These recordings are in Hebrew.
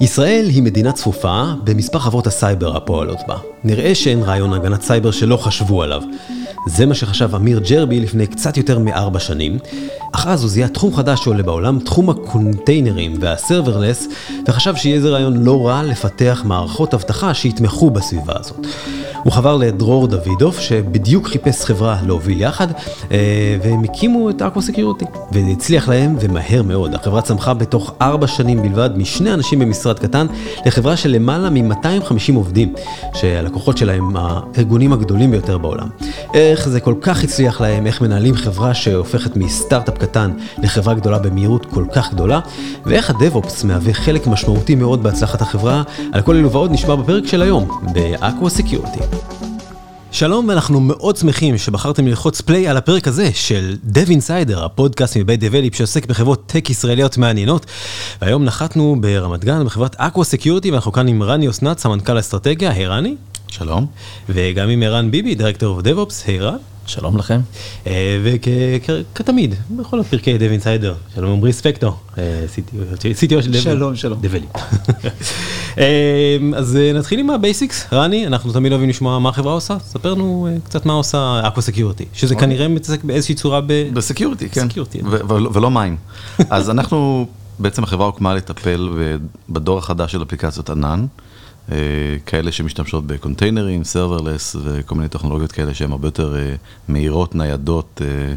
ישראל היא מדינה צפופה במספר חברות הסייבר הפועלות בה. נראה שאין רעיון הגנת סייבר שלא חשבו עליו. זה מה שחשב אמיר ג'רבי לפני קצת יותר מארבע שנים, אך אז הוא זיהה תחום חדש שעולה בעולם, תחום הקונטיינרים וה serverless, וחשב שיהיה איזה רעיון לא רע לפתח מערכות אבטחה שיתמכו בסביבה הזאת. הוא חבר לדרור דוידוף, שבדיוק חיפש חברה להוביל יחד, אה, והם הקימו את Aqua Security. וזה הצליח להם, ומהר מאוד. החברה צמחה בתוך ארבע שנים בלבד, משני אנשים במשרד קטן, לחברה של למעלה מ-250 עובדים, שהלקוחות שלהם הארגונים הגדולים ביותר בעולם. איך זה כל כך הצליח להם, איך מנהלים חברה שהופכת מסטארט-אפ קטן לחברה גדולה במהירות כל כך גדולה, ואיך הדב-אופס מהווה חלק משמעותי מאוד בהצלחת החברה, על כל אלו ועוד נשמע בפרק של היום, באקו סקיורטי. שלום ואנחנו מאוד שמחים שבחרתם ללחוץ פליי על הפרק הזה של Dev Insider, הפודקאסט מבית דבליפ שעוסק בחברות טק ישראליות מעניינות. והיום נחתנו ברמת גן בחברת Aqua Security ואנחנו כאן עם רני אסנת, סמנכ"ל אסטרטגיה, היי רני. שלום. וגם עם ערן ביבי, director of DevOps, היי ערן. שלום לכם. אה, וכתמיד, בכל הפרקי Dev Insider, שלום עמרי ספקטור, אה, CTO של דב. שלום, שלום. Develeap. אה, אז נתחיל עם ה basics, רני, אנחנו תמיד אוהבים לשמוע מה החברה עושה, ספר לנו קצת מה עושה Aqua Security, שזה אוקיי. כנראה מתעסק באיזושהי צורה ב... ב security, כן. ולא מים. אז אנחנו, בעצם החברה הוקמה לטפל בדור החדש של אפליקציות ענן. אה, כאלה שמשתמשות בקונטיינרים, serverless וכל מיני טכנולוגיות כאלה שהן הרבה יותר אה, מהירות, ניידות אה,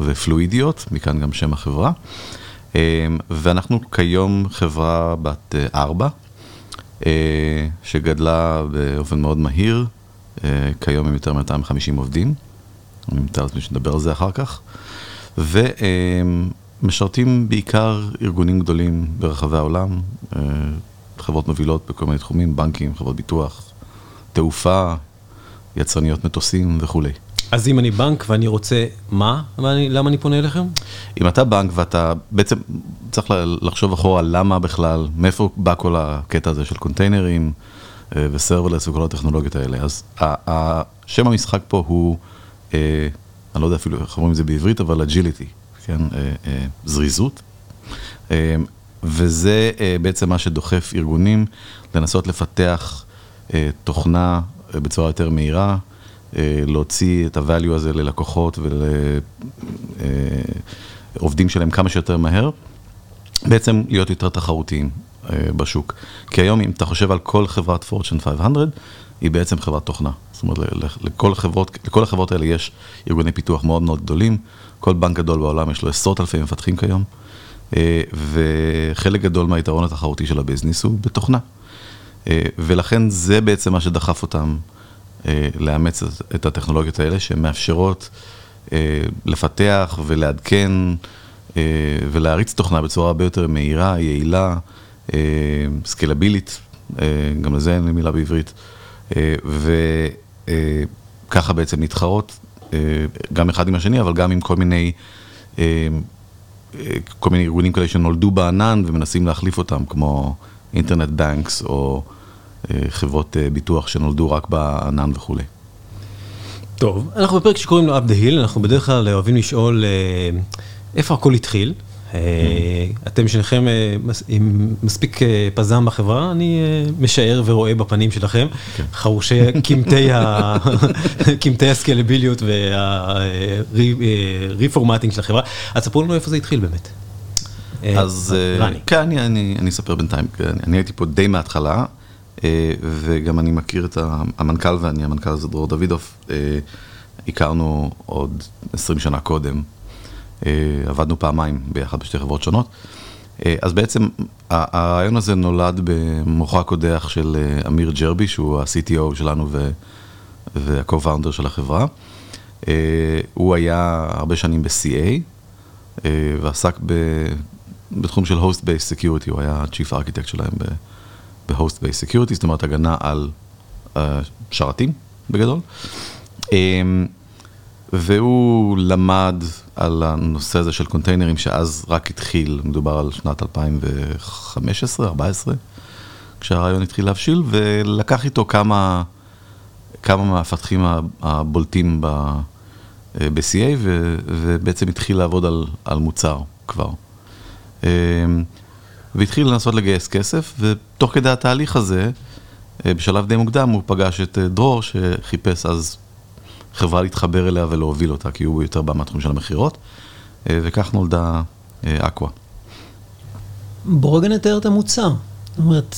ופלואידיות, מכאן גם שם החברה. ואנחנו כיום חברה בת ארבע, שגדלה באופן מאוד מהיר, כיום עם יותר מ-250 עובדים, אני מתאר לעצמי שנדבר על זה אחר כך, ומשרתים בעיקר ארגונים גדולים ברחבי העולם. חברות מובילות בכל מיני תחומים, בנקים, חברות ביטוח, תעופה, יצרניות מטוסים וכולי. אז אם אני בנק ואני רוצה, מה? ואני, למה אני פונה אליכם? אם אתה בנק ואתה בעצם צריך לחשוב אחורה למה בכלל, מאיפה בא כל הקטע הזה של קונטיינרים אה, ו serverless וכל הטכנולוגיות האלה. אז שם המשחק פה הוא, אה, אני לא יודע אפילו איך אומרים את זה בעברית, אבל agility, כן? אה, זריזות. וזה uh, בעצם מה שדוחף ארגונים לנסות לפתח uh, תוכנה uh, בצורה יותר מהירה, להוציא את ה value הזה ללקוחות ולעובדים שלהם כמה שיותר מהר, בעצם להיות יותר תחרותיים בשוק. כי היום אם אתה חושב על כל חברת Fortune 500, היא בעצם חברת תוכנה. זאת אומרת, לכל החברות, לכל החברות האלה יש ארגוני פיתוח מאוד מאוד גדולים, כל בנק גדול בעולם יש לו עשרות אלפי מפתחים כיום. אה, וחלק גדול מהיתרון התחרותי של הביזנס הוא בתוכנה. אה, ולכן זה בעצם מה שדחף אותם אה, לאמץ את הטכנולוגיות האלה, שמאפשרות לפתח ולעדכן ולהריץ תוכנה בצורה הרבה יותר מהירה, יעילה, סקלבילית, גם לזה אין לי מילה בעברית, וככה בעצם להתחרות, גם אחד עם השני, אבל גם עם כל מיני כל מיני ארגונים כאלה שנולדו בענן ומנסים להחליף אותם, כמו אינטרנט בנקס או אה, חברות אה, ביטוח שנולדו רק בענן וכולי. טוב, אנחנו בפרק שקוראים לו up the hill, אנחנו בדרך כלל אוהבים לשאול אה, איפה הכל התחיל. אה, אתם שניכם אה, עם מספיק אה, פזם בחברה, אני משער ורואה בפנים שלכם, כן. חרושי קמטי הסקלביליות והריפורמטינג של החברה. אז ספרו לנו איפה זה התחיל באמת. אז כן, אני אספר בינתיים, אני הייתי פה די מההתחלה, וגם אני מכיר את המנכ"ל ואני, המנכ"ל הזה דרור דוידוף, הכרנו עוד 20 שנה קודם. אה, עבדנו פעמיים ביחד בשתי חברות שונות. אה, אז בעצם הרעיון הזה נולד במוחו הקודח של אה, אמיר ג'רבי, שהוא ה-CTO שלנו וה-co-founder של החברה. הוא היה הרבה שנים ב-CA ועסק בתחום של Host-Based Security, הוא היה Chief Architect שלהם ב-Host-Based Security, זאת אומרת הגנה על שרתים בגדול. והוא למד על הנושא הזה של קונטיינרים שאז רק התחיל, מדובר על שנת 2015-2014, כשהרעיון התחיל להבשיל, ולקח איתו כמה, כמה מהמפתחים הבולטים ב-CA, ובעצם התחיל לעבוד על, על מוצר כבר. אמ, והתחיל לנסות לגייס כסף, ותוך כדי התהליך הזה, בשלב די מוקדם הוא פגש את דרור, שחיפש אז חברה להתחבר אליה ולהוביל אותה, כי הוא יותר בא מהתחום של המכירות, וכך נולדה אקווה. בוא רגע נתאר את המוצר. זאת אומרת,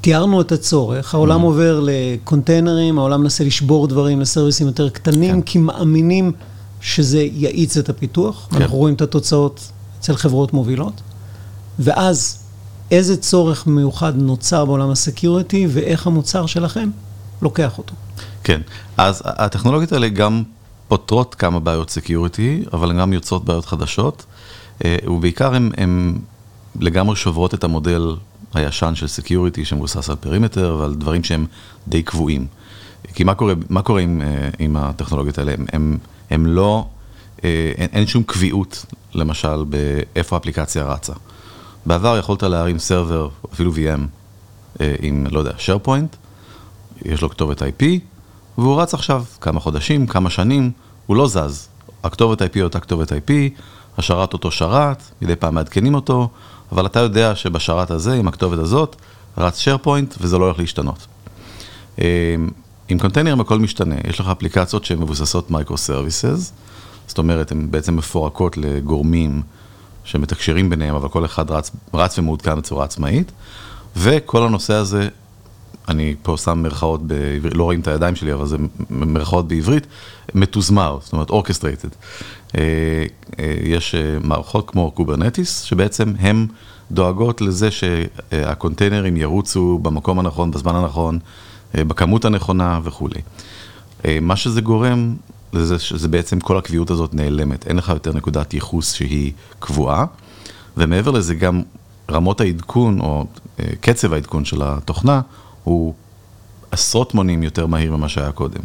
תיארנו את הצורך, העולם mm. עובר לקונטיינרים, העולם מנסה לשבור דברים לסרוויסים יותר קטנים, כן. כי מאמינים שזה יאיץ את הפיתוח. כן. אנחנו רואים את התוצאות אצל חברות מובילות. ואז, איזה צורך מיוחד נוצר בעולם ה security, ואיך המוצר שלכם לוקח אותו. כן, אז הטכנולוגיות האלה גם פותרות כמה בעיות security, אבל גם יוצרות בעיות חדשות, אה, ובעיקר הן לגמרי שוברות את המודל הישן של security שמבוסס על perimeter ועל דברים שהם די קבועים. כי מה קורה, מה קורה עם, אה, עם הטכנולוגיות האלה? הם, הם, הם לא, אה, אין, אין שום קביעות, למשל, באיפה האפליקציה רצה. בעבר יכולת להרים סרבר, אפילו VM, עם, לא יודע, SharePoint, יש לו כתובת IP, והוא רץ עכשיו כמה חודשים, כמה שנים, הוא לא זז. הכתובת IP אותה כתובת IP, השרת אותו שרת, מדי פעם מעדכנים אותו, אבל אתה יודע שבשרת הזה, עם הכתובת הזאת, רץ SharePoint וזה לא הולך להשתנות. אמ, עם קונטיינרים הכל משתנה, יש לך אפליקציות שהן מבוססות microservices, זאת אומרת, הן בעצם מפורקות לגורמים שמתקשרים ביניהם, אבל כל אחד רץ, רץ ומעודכן בצורה עצמאית, וכל הנושא הזה, אני פה שם מרכאות בעברית, לא רואים את הידיים שלי, אבל זה מרכאות בעברית, מתוזמר, זאת אומרת, orchestrated. אה, אה, יש אה, מערכות כמו Kubernetes, שבעצם הן דואגות לזה שהקונטיינרים ירוצו במקום הנכון, בזמן הנכון, בכמות הנכונה וכולי. מה שזה גורם, לזה שזה בעצם כל הקביעות הזאת נעלמת, אין לך יותר נקודת ייחוס שהיא קבועה, ומעבר לזה גם רמות העדכון או קצב העדכון של התוכנה הוא עשרות מונים יותר מהיר ממה שהיה קודם.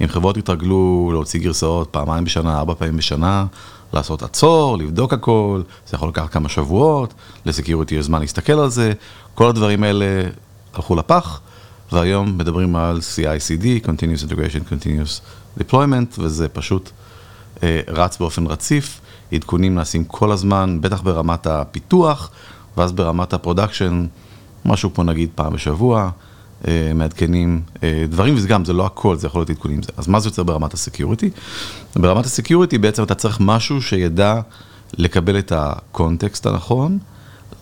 אם חברות יתרגלו להוציא גרסאות פעמיים בשנה, ארבע פעמים בשנה, לעשות עצור, לבדוק הכל, זה יכול לקחת כמה שבועות, ל security יש זמן להסתכל על זה, כל הדברים האלה הלכו לפח, והיום מדברים על CI/CD, Continuous Integration, Continuous Deployment, וזה פשוט אה, רץ באופן רציף, עדכונים נעשים כל הזמן, בטח ברמת הפיתוח, ואז ברמת ה production, משהו כמו נגיד פעם בשבוע. אה, מעדכנים אה, דברים, וזה גם, זה לא הכל, זה יכול להיות עדכונים. אז מה זה יוצר ברמת ה security? ברמת ה security בעצם אתה צריך משהו שידע לקבל את הקונטקסט הנכון,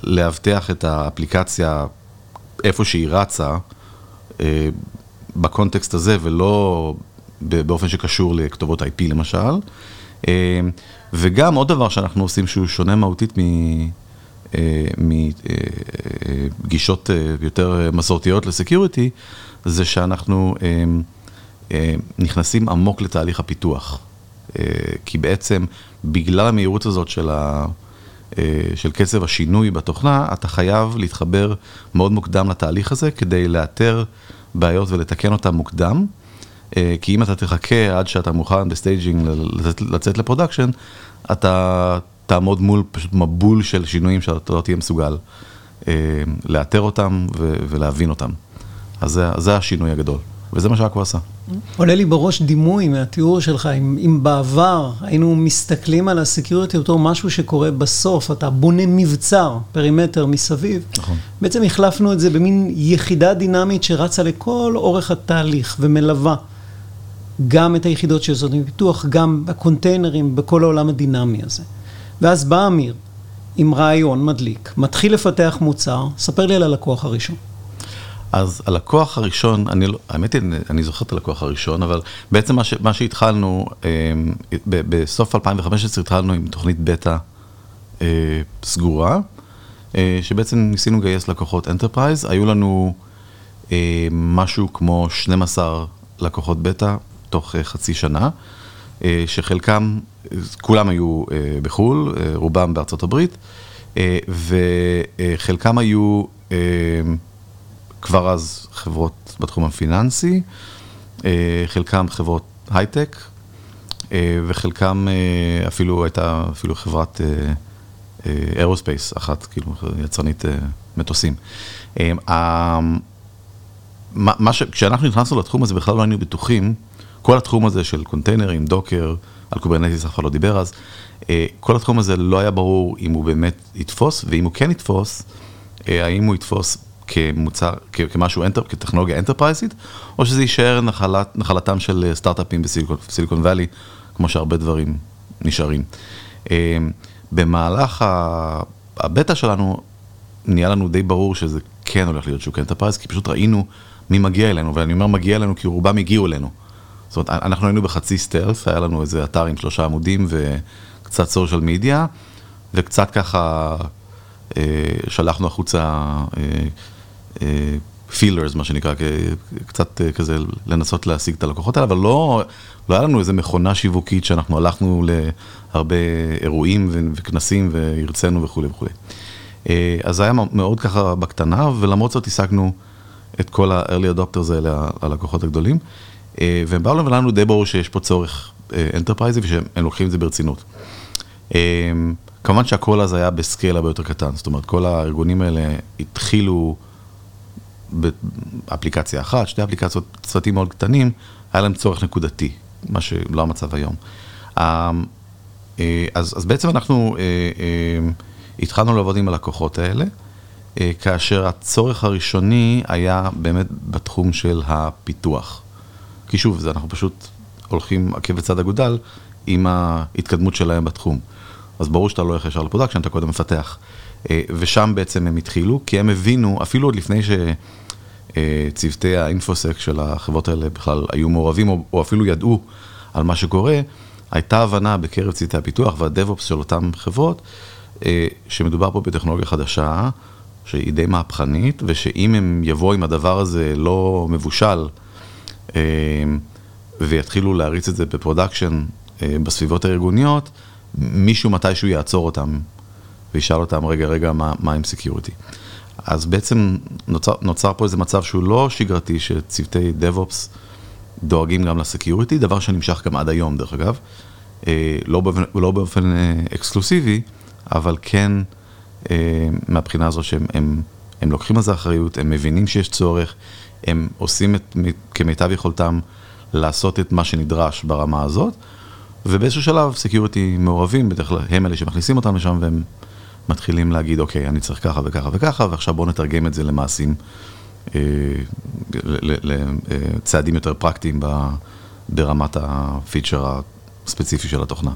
לאבטח את האפליקציה איפה שהיא רצה, אה, בקונטקסט הזה, ולא באופן שקשור לכתובות IP למשל. וגם עוד דבר שאנחנו עושים שהוא שונה מהותית. אה, מגישות אה, יותר מסורתיות ל security, זה שאנחנו אה, נכנסים עמוק לתהליך הפיתוח. כי בעצם בגלל המהירות הזאת של, ה, של קצב השינוי בתוכנה, אתה חייב להתחבר מאוד מוקדם לתהליך הזה כדי לאתר בעיות ולתקן אותן מוקדם. כי אם אתה תחכה עד שאתה מוכן ב staging לצאת ל production, אתה תעמוד מול פשוט מבול של שינויים שאתה לא תהיה מסוגל אה, לאתר אותם ו- ולהבין אותם. אז זה, זה השינוי הגדול, וזה מה ש Aqua עושה. עולה לי בראש דימוי מהתיאור שלך, אם, אם בעבר היינו מסתכלים על ה security כאותו משהו שקורה בסוף, אתה בונה מבצר, perimeter מסביב, נכון. בעצם החלפנו את זה במין יחידה דינמית שרצה לכל אורך התהליך ומלווה. גם את היחידות שעושות מפיתוח, גם הקונטיינרים, בכל העולם הדינמי הזה. ואז בא אמיר עם רעיון מדליק, מתחיל לפתח מוצר, ספר לי על הלקוח הראשון. אז הלקוח הראשון, אני, לא, האמת היא, אני זוכר את הלקוח הראשון, אבל בעצם מה, ש, מה שהתחלנו, אה, ב, בסוף 2015 התחלנו עם תוכנית בטא אה, סגורה, אה, שבעצם ניסינו לגייס לקוחות enterprise, היו לנו אה, משהו כמו 12 לקוחות בטא תוך אה, חצי שנה, שחלקם כולם היו אה, בחו"ל, אה, רובם בארצות הברית, אה, וחלקם היו כבר אז חברות בתחום הפיננסי, חלקם חברות הייטק, וחלקם אפילו הייתה אפילו חברת אירוספייס אחת, כאילו יצרנית מטוסים. מה ש... כשאנחנו נכנסנו לתחום הזה בכלל לא היינו בטוחים, כל התחום הזה של קונטיינרים, Docker, על Kubernetes אף אחד לא דיבר אז. אה, כל התחום הזה לא היה ברור אם הוא באמת יתפוס, ואם הוא כן יתפוס, האם הוא יתפוס כמוצר, כמשהו, כטכנולוגיה אנטרפרייזית, או שזה יישאר נחלת, נחלתם של סטארט-אפים ב Silicon Valley, כמו שהרבה דברים נשארים. במהלך הבטא שלנו, נהיה לנו די ברור שזה כן הולך להיות שוק enterprise, כי פשוט ראינו מי מגיע אלינו, ואני אומר מגיע אלינו כי רובם הגיעו אלינו. זאת אומרת, אנחנו היינו בחצי stealth, היה לנו איזה אתר עם שלושה עמודים וקצת social media, וקצת ככה אה, שלחנו החוצה feelers, אה, אה, מה שנקרא, קצת אה, כזה לנסות להשיג את הלקוחות האלה, אבל לא, לא היה לנו איזה מכונה שיווקית שאנחנו הלכנו להרבה אירועים וכנסים והרצינו וכולי וכולי. אה, אז זה היה מאוד ככה בקטנה, ולמרות זאת השגנו את כל ה-early adopters האלה, הלקוחות הגדולים, אה, והם הראו לנו די ברור שיש פה צורך אנטרפרייזי ושהם לוקחים את זה ברצינות. אה, כמובן שהכל אז היה ב scale הרבה יותר קטן, זאת אומרת, כל הארגונים האלה התחילו באפליקציה אחת, שתי אפליקציות, צוותים מאוד קטנים, היה להם צורך נקודתי, מה שלא המצב היום. אז, אז בעצם אנחנו התחלנו לעבוד עם הלקוחות האלה, אה, כאשר הצורך הראשוני היה באמת בתחום של הפיתוח. כי שוב, זה אנחנו פשוט הולכים עקב בצד אגודל עם ההתקדמות שלהם בתחום. אז ברור שאתה לא הולך ישר ל production, אתה קודם מפתח. אה, ושם בעצם הם התחילו, כי הם הבינו, אפילו עוד לפני שצוותי ה InfoSec של החברות האלה בכלל היו מעורבים, או אפילו ידעו על מה שקורה, הייתה הבנה בקרב צוותי הפיתוח וה DevOps של אותן חברות, אה, שמדובר פה בטכנולוגיה חדשה, שהיא די מהפכנית, ושאם הם יבואו עם הדבר הזה לא מבושל, אה, ויתחילו להריץ את זה ב production אה, בסביבות הארגוניות, מישהו מתישהו יעצור אותם וישאל אותם, רגע, רגע, מה, מה עם security? אז בעצם נוצר, נוצר פה איזה מצב שהוא לא שגרתי, שצוותי DevOps דואגים גם ל security, דבר שנמשך גם עד היום, דרך אגב, לא באופן, לא באופן אקסקלוסיבי, אבל כן אה, מהבחינה הזו שהם הם, הם לוקחים על זה אחריות, הם מבינים שיש צורך, הם עושים את, כמיטב יכולתם לעשות את מה שנדרש ברמה הזאת, ובאיזשהו שלב security מעורבים, בדרך כלל הם אלה שמכניסים אותם לשם והם מתחילים להגיד, אוקיי, אני צריך ככה וככה וככה, ועכשיו בואו נתרגם את זה למעשים, אה, לצעדים יותר פרקטיים ברמת הפיצ'ר הספציפי של התוכנה.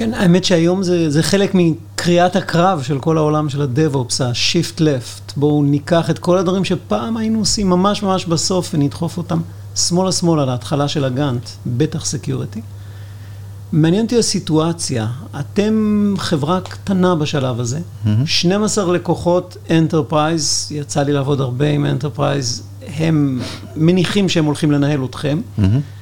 כן, האמת שהיום זה, זה חלק מקריאת הקרב של כל העולם של ה-DevOps, ה-Shift Left. בואו ניקח את כל הדברים שפעם היינו עושים ממש ממש בסוף ונדחוף אותם שמאלה שמאלה להתחלה של הגאנט, בטח security. מעניין אותי הסיטואציה, אתם חברה קטנה בשלב הזה, mm-hmm. 12 לקוחות enterprise, יצא לי לעבוד הרבה עם enterprise, הם מניחים שהם הולכים לנהל אתכם. Mm-hmm.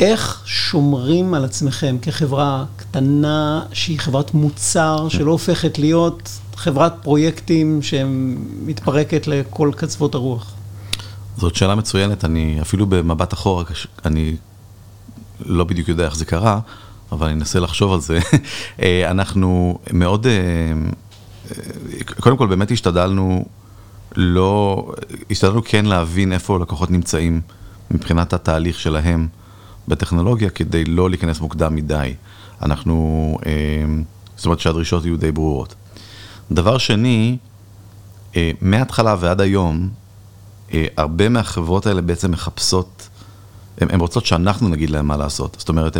איך שומרים על עצמכם כחברה קטנה שהיא חברת מוצר שלא הופכת להיות חברת פרויקטים שמתפרקת לכל קצוות הרוח? זאת שאלה מצוינת, אני אפילו במבט אחורה, אני לא בדיוק יודע איך זה קרה, אבל אני אנסה לחשוב על זה. אה, אנחנו מאוד, אה, אה, קודם כל באמת השתדלנו לא, השתדלנו כן להבין איפה לקוחות נמצאים מבחינת התהליך שלהם. בטכנולוגיה כדי לא להיכנס מוקדם מדי. אנחנו, אה, זאת אומרת שהדרישות יהיו די ברורות. דבר שני, אה, מההתחלה ועד היום, אה, הרבה מהחברות האלה בעצם מחפשות, הן רוצות שאנחנו נגיד להן מה לעשות. זאת אומרת,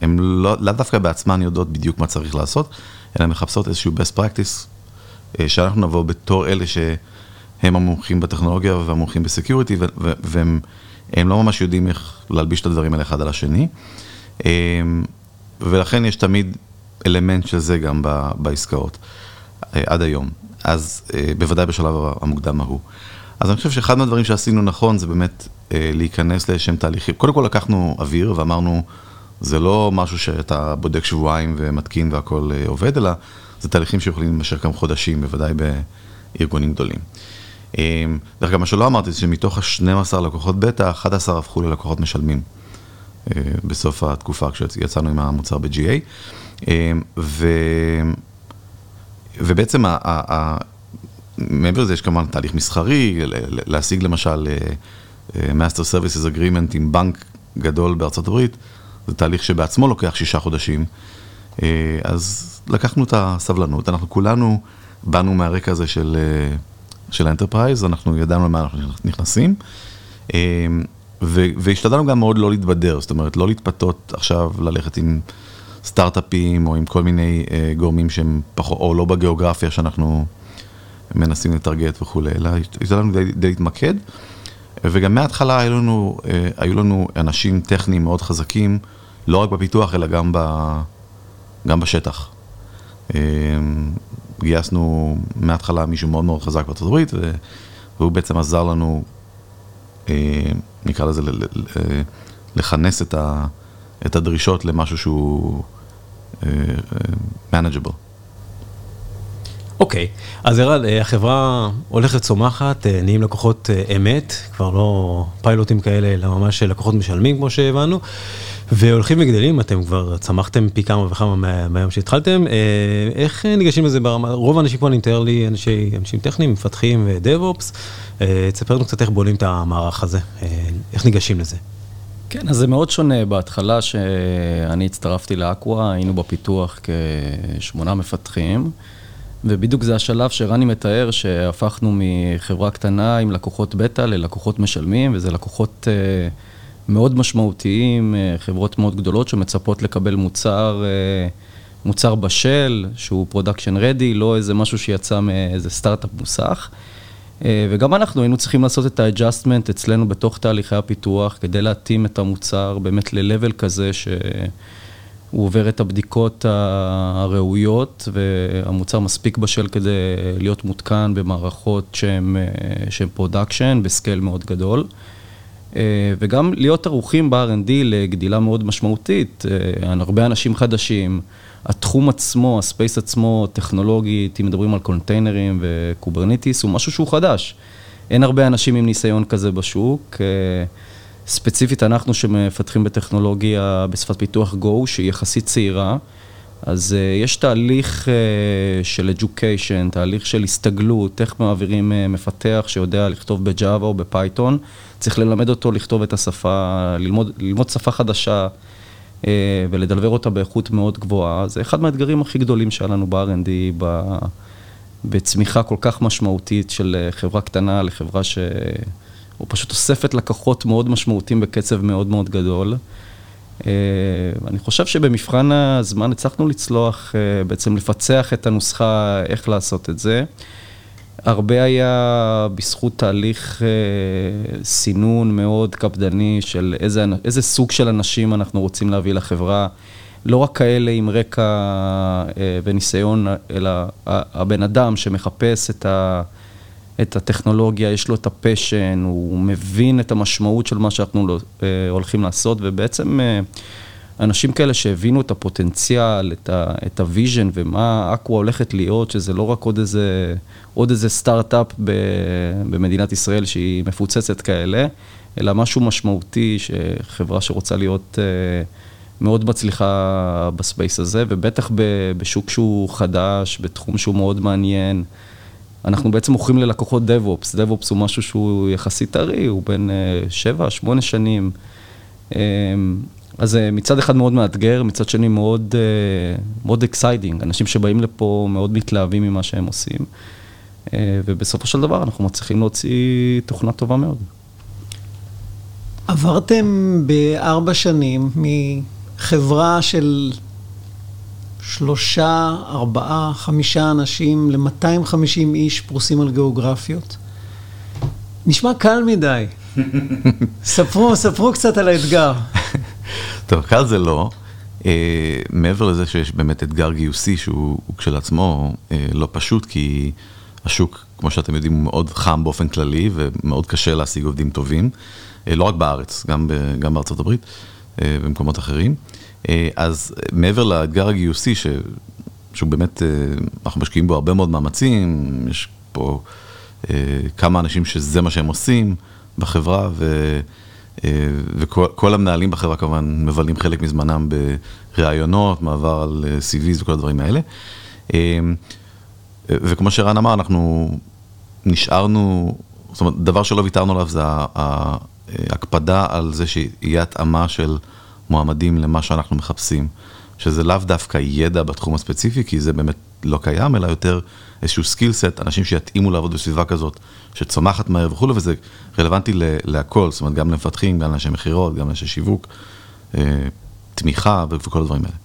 הן לא, לא דווקא בעצמן יודעות בדיוק מה צריך לעשות, אלא מחפשות איזשהו best practice, שאנחנו נבוא בתור אלה שהם המומחים בטכנולוגיה והמומחים בסקיוריטי, והם... הם לא ממש יודעים איך להלביש את הדברים האלה אחד על השני. אמ, ולכן יש תמיד אלמנט של זה גם בעסקאות, אה, עד היום. אז אה, בוודאי בשלב המוקדם ההוא. אז אני חושב שאחד מהדברים שעשינו נכון זה באמת אה, להיכנס לאיזשהם תהליכים. קודם כל לקחנו אוויר ואמרנו, זה לא משהו שאתה בודק שבועיים ומתקין והכל עובד, אלא זה תהליכים שיכולים להימשך גם חודשים, בוודאי בארגונים גדולים. אמ, דרך אגב, מה שלא אמרתי, זה שמתוך ה-12 לקוחות בטא, 11 הפכו ללקוחות משלמים אה, בסוף התקופה כשיצאנו עם המוצר ב-GA. אמ, ו... ובעצם, ה... ה... מעבר לזה יש כמובן תהליך מסחרי, להשיג למשל אה, אה, Master Services Agreement עם בנק גדול בארצות הברית, זה תהליך שבעצמו לוקח שישה חודשים. אז לקחנו את הסבלנות, אנחנו כולנו באנו מהרקע הזה של, של ה enterprise, אנחנו ידענו למה אנחנו נכנסים. והשתדלנו גם מאוד לא להתבדר, זאת אומרת, לא להתפתות עכשיו ללכת עם סטארט-אפים או עם כל מיני אה, גורמים שהם פחות, או לא בגיאוגרפיה שאנחנו מנסים לטרגט וכולי, אלא השתדלנו די, די להתמקד. וגם מההתחלה היו לנו, אה, היו לנו אנשים טכניים מאוד חזקים, לא רק בפיתוח, אלא גם, ב, גם בשטח. אה, גייסנו מההתחלה מישהו מאוד מאוד חזק בארצות הברית, והוא בעצם עזר לנו אה, נקרא לזה, אה, לכנס את, ה, את הדרישות למשהו שהוא אה, manageable. אוקיי, okay. אז ערד, החברה הולכת צומחת, נהיים לקוחות אמת, כבר לא פיילוטים כאלה, אלא ממש לקוחות משלמים כמו שהבנו, והולכים וגדלים, אתם כבר צמחתם פי כמה וכמה מה, מהיום שהתחלתם, איך ניגשים לזה ברמה, רוב האנשים פה אני מתאר לי אנשי, אנשים טכניים, מפתחים ו-DevOps, אה, תספר לנו קצת איך בונים את המערך הזה, אה, איך ניגשים לזה. כן, אז זה מאוד שונה. בהתחלה שאני הצטרפתי לאקווה, היינו בפיתוח כשמונה מפתחים, ובדיוק זה השלב שרני מתאר, שהפכנו מחברה קטנה עם לקוחות בטא ללקוחות משלמים, וזה לקוחות אה, מאוד משמעותיים, חברות מאוד גדולות שמצפות לקבל מוצר, מוצר בשל, שהוא production ready, לא איזה משהו שיצא מאיזה סטארט-אפ מוסך. אה, וגם אנחנו היינו צריכים לעשות את ה-adjustment אצלנו בתוך תהליכי הפיתוח, כדי להתאים את המוצר באמת ל-level כזה שהוא עובר את הבדיקות הראויות, והמוצר מספיק בשל כדי להיות מותקן במערכות שהן production, ב scale מאוד גדול. אה, וגם להיות ערוכים ב-R&D לגדילה מאוד משמעותית, אה, הרבה אנשים חדשים. התחום עצמו, ה space עצמו, טכנולוגית, אם מדברים על קונטיינרים ו Kubernetes, הוא משהו שהוא חדש. אין הרבה אנשים עם ניסיון כזה בשוק. אה, ספציפית אנחנו שמפתחים בטכנולוגיה בשפת פיתוח Go, שהיא יחסית צעירה, אז יש תהליך של education, תהליך של הסתגלות, איך מעבירים מפתח שיודע לכתוב ב Java או ב Python, צריך ללמד אותו לכתוב את השפה, ללמוד, ללמוד שפה חדשה. אה, ולדלבר אותה באיכות מאוד גבוהה, זה אחד מהאתגרים הכי גדולים שהיה לנו ב-R&D, בצמיחה כל כך משמעותית של אה, חברה קטנה לחברה ש... הוא פשוט אוספת לקוחות מאוד משמעותיים בקצב מאוד מאוד גדול. אה, אני חושב שבמבחן הזמן הצלחנו לצלוח, בעצם לפצח את הנוסחה איך לעשות את זה. הרבה היה בזכות תהליך אה, סינון מאוד קפדני של איזה, איזה סוג של אנשים אנחנו רוצים להביא לחברה. לא רק כאלה עם רקע אה, וניסיון, אלא הבן אדם שמחפש את, ה, את הטכנולוגיה, יש לו את ה passion, הוא מבין את המשמעות של מה שאנחנו אה, הולכים לעשות, ובעצם... אה, אנשים כאלה שהבינו את הפוטנציאל, את, ה, את ה vision ומה אקווה הולכת להיות, שזה לא רק עוד איזה, עוד איזה סטארט-אפ ב, במדינת ישראל שהיא מפוצצת כאלה, אלא משהו משמעותי, שחברה שרוצה להיות uh, מאוד מצליחה ב space הזה, ובטח בשוק שהוא חדש, בתחום שהוא מאוד מעניין. אנחנו בעצם מוכרים ללקוחות DevOps, DevOps הוא משהו שהוא יחסית טרי, הוא בין 7, uh, 8 שנים. אז אה, מצד אחד מאוד מאתגר, מצד שני מאוד, אה, מאוד exciting, אנשים שבאים לפה מאוד מתלהבים ממה שהם עושים, אה, ובסופו של דבר אנחנו מצליחים להוציא תוכנה טובה מאוד. עברתם בארבע שנים מחברה של שלושה, ארבעה, חמישה אנשים ל-250 איש פרוסים על גיאוגרפיות. נשמע קל מדי. ספרו, ספרו קצת על האתגר. טוב, קל זה לא. Uh, מעבר לזה שיש באמת אתגר גיוסי שהוא כשלעצמו uh, לא פשוט, כי השוק, כמו שאתם יודעים, הוא מאוד חם באופן כללי ומאוד קשה להשיג עובדים טובים, uh, לא רק בארץ, גם, ב, גם בארצות הברית uh, ובמקומות אחרים. Uh, אז מעבר לאתגר הגיוסי, ש, שהוא באמת, uh, אנחנו משקיעים בו הרבה מאוד מאמצים, יש פה uh, כמה אנשים שזה מה שהם עושים בחברה, ו... אה, וכל המנהלים בחברה כמובן מבלים חלק מזמנם בראיונות, מעבר על אה, CVs וכל הדברים האלה. אה, וכמו שרן אמר, אנחנו נשארנו, זאת אומרת, דבר שלא ויתרנו עליו זה ההקפדה על זה שיהיה התאמה של מועמדים למה שאנחנו מחפשים. שזה לאו דווקא ידע בתחום הספציפי, כי זה באמת לא קיים, אלא יותר איזשהו skill set, אנשים שיתאימו לעבוד בסביבה כזאת, שצומחת מהר וכולי, וזה רלוונטי להכל, זאת אומרת, גם למפתחים, גם לאנשי מכירות, גם לאנשי שיווק, אה, תמיכה וכל הדברים האלה.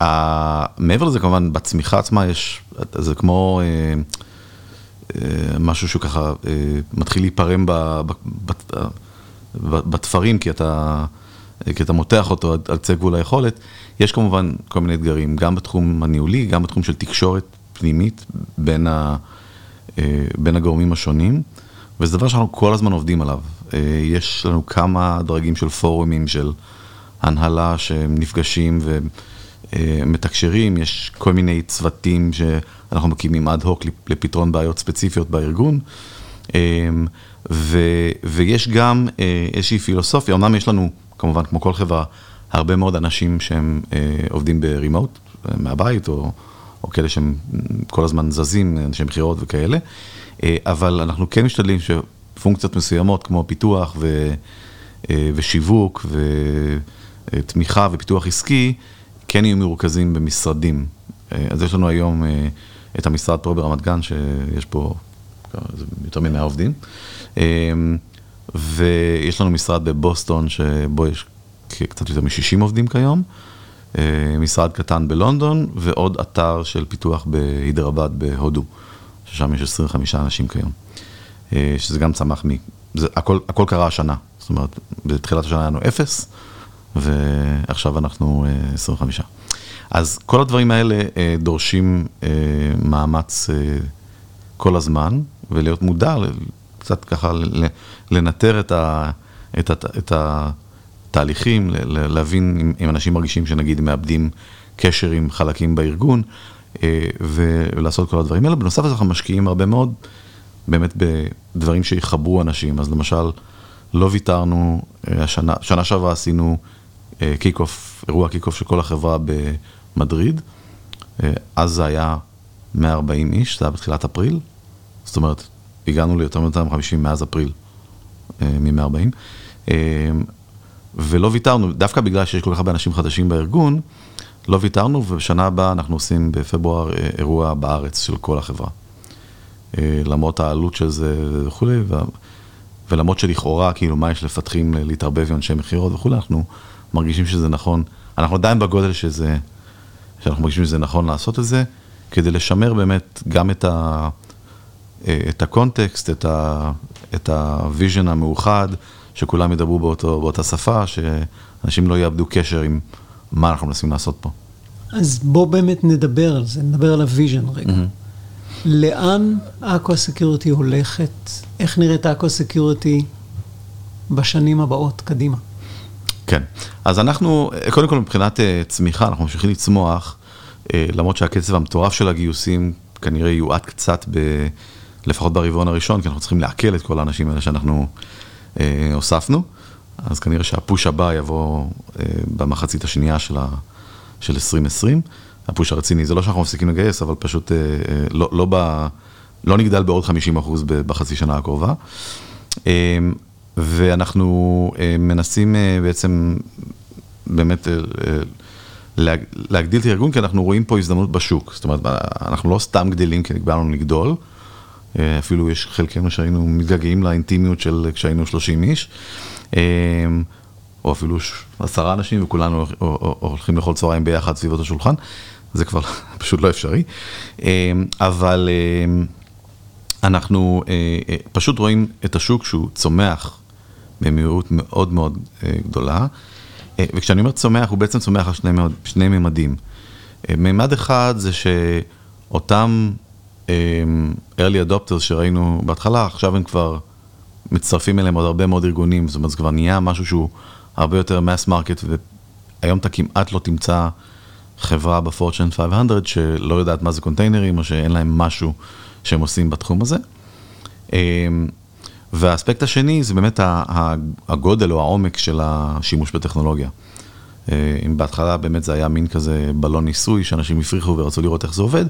אה, מעבר לזה, כמובן, בצמיחה עצמה יש, זה כמו אה, משהו שהוא ככה מתחיל להיפרם בתפרים, כי אתה... כי אתה מותח אותו על קצה גבול היכולת, יש כמובן כל מיני אתגרים, גם בתחום הניהולי, גם בתחום של תקשורת פנימית בין, ה, אה, בין הגורמים השונים, וזה דבר שאנחנו כל הזמן עובדים עליו. אה, יש לנו כמה דרגים של פורומים של הנהלה שנפגשים ומתקשרים, יש כל מיני צוותים שאנחנו מקימים אד הוק לפתרון בעיות ספציפיות בארגון. אה, ו, ויש גם איזושהי פילוסופיה, אמנם יש לנו כמובן, כמו כל חברה, הרבה מאוד אנשים שהם אה, עובדים ברימוט, אה, מהבית, או, או כאלה שהם כל הזמן זזים, אנשי מכירות וכאלה, אה, אבל אנחנו כן משתדלים שפונקציות מסוימות, כמו פיתוח ו, אה, ושיווק ותמיכה ופיתוח עסקי, כן יהיו מרוכזים במשרדים. אה, אז יש לנו היום אה, את המשרד פה ברמת גן, שיש פה יותר מ-100 עובדים. אה, ויש לנו משרד בבוסטון, שבו יש קצת יותר מ-60 עובדים כיום, אה, משרד קטן בלונדון, ועוד אתר של פיתוח בהידרבד בהודו, ששם יש 25 אנשים כיום. אה, שזה גם צמח מ... זה, הכל, הכל קרה השנה, זאת אומרת, בתחילת השנה היה לנו אפס, ועכשיו אנחנו 25. אה, אז כל הדברים האלה דורשים מאמץ כל הזמן, ולהיות מודע קצת ככה לנטר את, ה, את, ה, את התהליכים, להבין אם, אם אנשים מרגישים שנגיד מאבדים קשר עם חלקים בארגון, אה, ולעשות כל הדברים האלה. בנוסף לזה אנחנו משקיעים הרבה מאוד באמת בדברים שיחברו אנשים, אז למשל, לא ויתרנו, אה, השנה, שנה שעברה עשינו kick אה, off, אירוע kick off של כל החברה במדריד, אז זה היה 140 איש, זה היה בתחילת אפריל, זאת אומרת, הגענו ליותר מ-250 מאז אפריל, אה, מ-140, אה, ולא ויתרנו, דווקא בגלל שיש כל כך הרבה אנשים חדשים בארגון, לא ויתרנו, ובשנה הבאה אנחנו עושים בפברואר אה, אירוע בארץ של כל החברה. למרות העלות של זה וכולי, ולמרות שלכאורה, כאילו, מה יש לפתחים להתערבב עם אנשי מכירות וכולי, אנחנו מרגישים שזה נכון, אנחנו עדיין בגודל שזה, שאנחנו מרגישים שזה נכון לעשות את זה, כדי לשמר באמת גם את ה... אה, את הקונטקסט, את, ה, את ה vision המאוחד, שכולם ידברו באותו, באותה שפה, שאנשים לא יאבדו קשר עם מה אנחנו מנסים לעשות פה. אז בוא באמת נדבר על זה, נדבר על ה vision רגע. Mm-hmm. לאן אקווה סקיוריטי הולכת? איך נראית אקווה סקיוריטי בשנים הבאות קדימה? כן, אז אנחנו, קודם כל מבחינת אה, צמיחה, אנחנו ממשיכים לצמוח, אה, למרות שהקצב המטורף של הגיוסים כנראה יועט קצת ב... לפחות ברבעון הראשון, כי אנחנו צריכים לעכל את כל האנשים האלה שאנחנו אה, הוספנו. אז כנראה שהפוש הבא יבוא אה, במחצית השנייה של, ה, של 2020. הפוש הרציני, זה לא שאנחנו מפסיקים לגייס, אבל פשוט אה, אה, לא, לא, ב, לא נגדל בעוד 50 אחוז בחצי שנה הקרובה. אה, ואנחנו אה, מנסים אה, בעצם באמת אה, להגדיל את הארגון, כי אנחנו רואים פה הזדמנות בשוק. זאת אומרת, אנחנו לא סתם גדלים כי נקבע לנו לגדול, אה, אפילו יש חלקנו שהיינו מתגעגעים לאינטימיות של כשהיינו 30 איש, אה, או אפילו עשרה אנשים וכולנו הולכים לאכול צהריים ביחד סביב אותו שולחן, זה כבר פשוט לא אפשרי. אה, אבל אנחנו פשוט רואים את השוק שהוא צומח במהירות מאוד מאוד גדולה, וכשאני אומר צומח, הוא בעצם צומח על שני, שני ממדים. מימד אחד זה שאותם early adopters שראינו בהתחלה, עכשיו הם כבר מצטרפים אליהם עוד הרבה מאוד ארגונים, זאת אומרת, זה כבר נהיה משהו שהוא הרבה יותר mass market, והיום אתה כמעט לא תמצא חברה בפורצ'ן 500 שלא יודעת מה זה קונטיינרים, או שאין להם משהו שהם עושים בתחום הזה. אמ, והאספקט השני זה באמת הגודל או העומק של השימוש בטכנולוגיה. אה, אם בהתחלה באמת זה היה מין כזה בלון ניסוי, שאנשים הפריחו ורצו לראות איך זה עובד,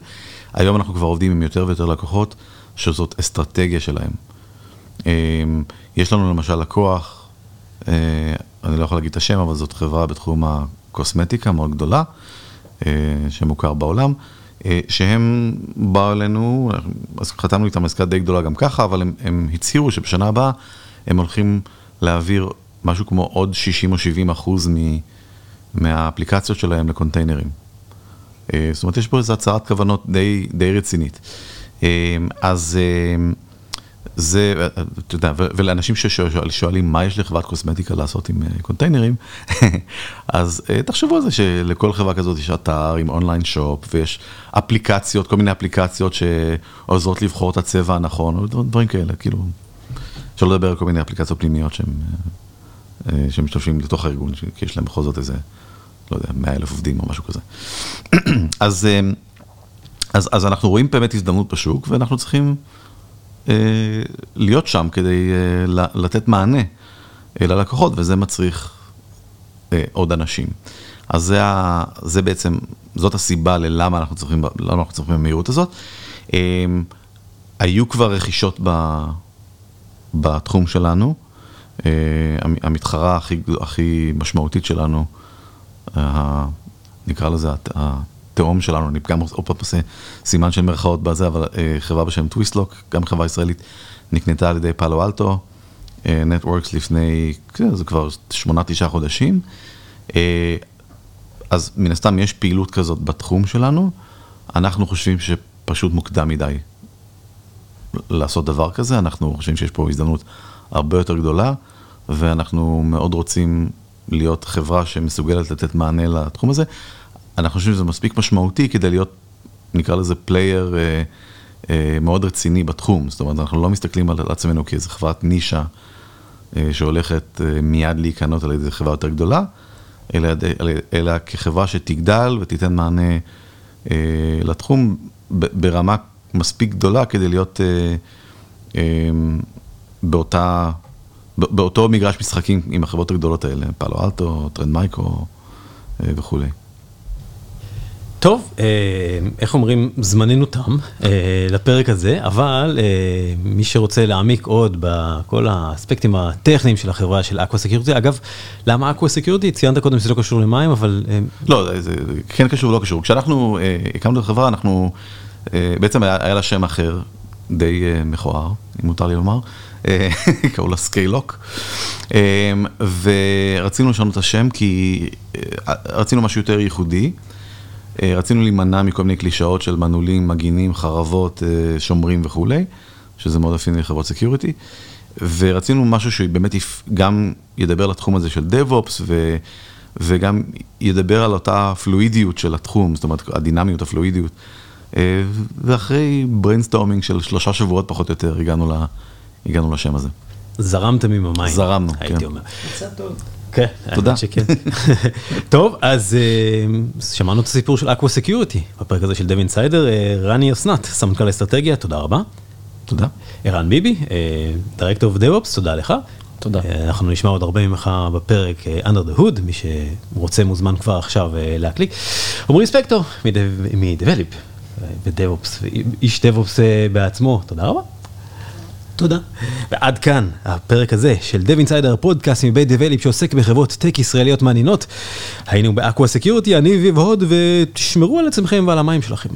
היום אנחנו כבר עובדים עם יותר ויותר לקוחות, שזאת אסטרטגיה שלהם. אה, יש לנו למשל לקוח, אה, אני לא יכול להגיד את השם, אבל זאת חברה בתחום ה-call קוסמטיקה מאוד גדולה, שמוכר בעולם, שהם באו אלינו, אז חתמנו איתם עסקה די גדולה גם ככה, אבל הם, הם הצהירו שבשנה הבאה הם הולכים להעביר משהו כמו עוד 60 או 70 אחוז מהאפליקציות שלהם לקונטיינרים. זאת אומרת, יש פה איזו הצהרת כוונות די, די רצינית. אז זה, אתה יודע, ולאנשים ששואלים מה יש לחברת קוסמטיקה לעשות עם קונטיינרים, אז תחשבו על זה שלכל חברה כזאת יש אתר עם אונליין שופ, ויש אפליקציות, כל מיני אפליקציות שעוזרות לבחור את הצבע הנכון, או דברים כאלה, כאילו, אפשר לדבר על כל מיני אפליקציות פנימיות שהם שמשתמשים לתוך הארגון, כי יש להם בכל זאת איזה, לא יודע, 100 אלף עובדים או משהו כזה. אז, אז, אז אנחנו רואים באמת הזדמנות בשוק, ואנחנו צריכים... להיות שם כדי לתת מענה ללקוחות, וזה מצריך עוד אנשים. אז זה, זה בעצם, זאת הסיבה ללמה אנחנו צריכים, למה אנחנו צריכים במהירות הזאת. היו כבר רכישות ב, בתחום שלנו, המתחרה הכי, הכי משמעותית שלנו, נקרא לזה, התאום שלנו, אני גם עוד פעם עושה סימן של מירכאות בזה, אבל חברה בשם טוויסטלוק, גם חברה ישראלית, נקנתה על ידי פאלו אלטו, נטוורקס לפני, זה כבר שמונה, תשעה חודשים. אז מן הסתם יש פעילות כזאת בתחום שלנו, אנחנו חושבים שפשוט מוקדם מדי לעשות דבר כזה, אנחנו חושבים שיש פה הזדמנות הרבה יותר גדולה, ואנחנו מאוד רוצים להיות חברה שמסוגלת לתת מענה לתחום הזה. אנחנו חושבים שזה מספיק משמעותי כדי להיות, נקרא לזה player אה, אה, מאוד רציני בתחום, זאת אומרת, אנחנו לא מסתכלים על עצמנו כאיזה חברת נישה אה, שהולכת אה, מיד להיקנות על איזה חברה יותר גדולה, אלא, אלא, אלא כחברה שתגדל ותיתן מענה אה, לתחום ברמה מספיק גדולה כדי להיות אה, אה, באותה, באותו מגרש משחקים עם החברות הגדולות האלה, פאלו אלטו, טרנד מייקרו אה, וכולי. טוב, איך אומרים, זמננו תם לפרק הזה, אבל מי שרוצה להעמיק עוד בכל האספקטים הטכניים של החברה של אקווה סקיוריטי, אגב, למה אקווה סקיוריטי? ציינת קודם שזה לא קשור למים, אבל... לא, זה כן קשור, לא קשור. כשאנחנו הקמנו את החברה, אנחנו, בעצם היה לה שם אחר, די מכוער, אם מותר לי לומר, קראו לה סקיילוק, ורצינו לשנות את השם כי רצינו משהו יותר ייחודי. רצינו להימנע מכל מיני קלישאות של מנעולים, מגינים, חרבות, שומרים וכולי, שזה מאוד אופייני לחברות security, ורצינו משהו שבאמת גם ידבר לתחום הזה של DevOps, ו, וגם ידבר על אותה fluidיות של התחום, זאת אומרת, הדינמיות, ה fluidיות. ואחרי brainstorming של שלושה שבועות פחות או יותר, הגענו, הגענו לשם הזה. זרמתם עם המים. זרמנו, כן. הייתי אומר. יצא טוב. כן, תודה. שכן. טוב, אז שמענו את הסיפור של אקווה סקיוריטי בפרק הזה של דב אינסיידר. רני אסנת, סמנכ"ל אסטרטגיה, תודה רבה. תודה. ערן ביבי, director of DevOps, תודה לך. תודה. אנחנו נשמע עוד הרבה ממך בפרק Under the Hood, מי שרוצה מוזמן כבר עכשיו להקליק. עמרי ספקטור מ-Develop ו-DevOps, איש DevOps בעצמו, תודה רבה. תודה. ועד כאן הפרק הזה של Dev Insider, פודקאסט מבית דבליפ שעוסק בחברות טק ישראליות מעניינות. היינו באקווה סקיורטי, אני ויב הוד, ותשמרו על עצמכם ועל המים שלכם.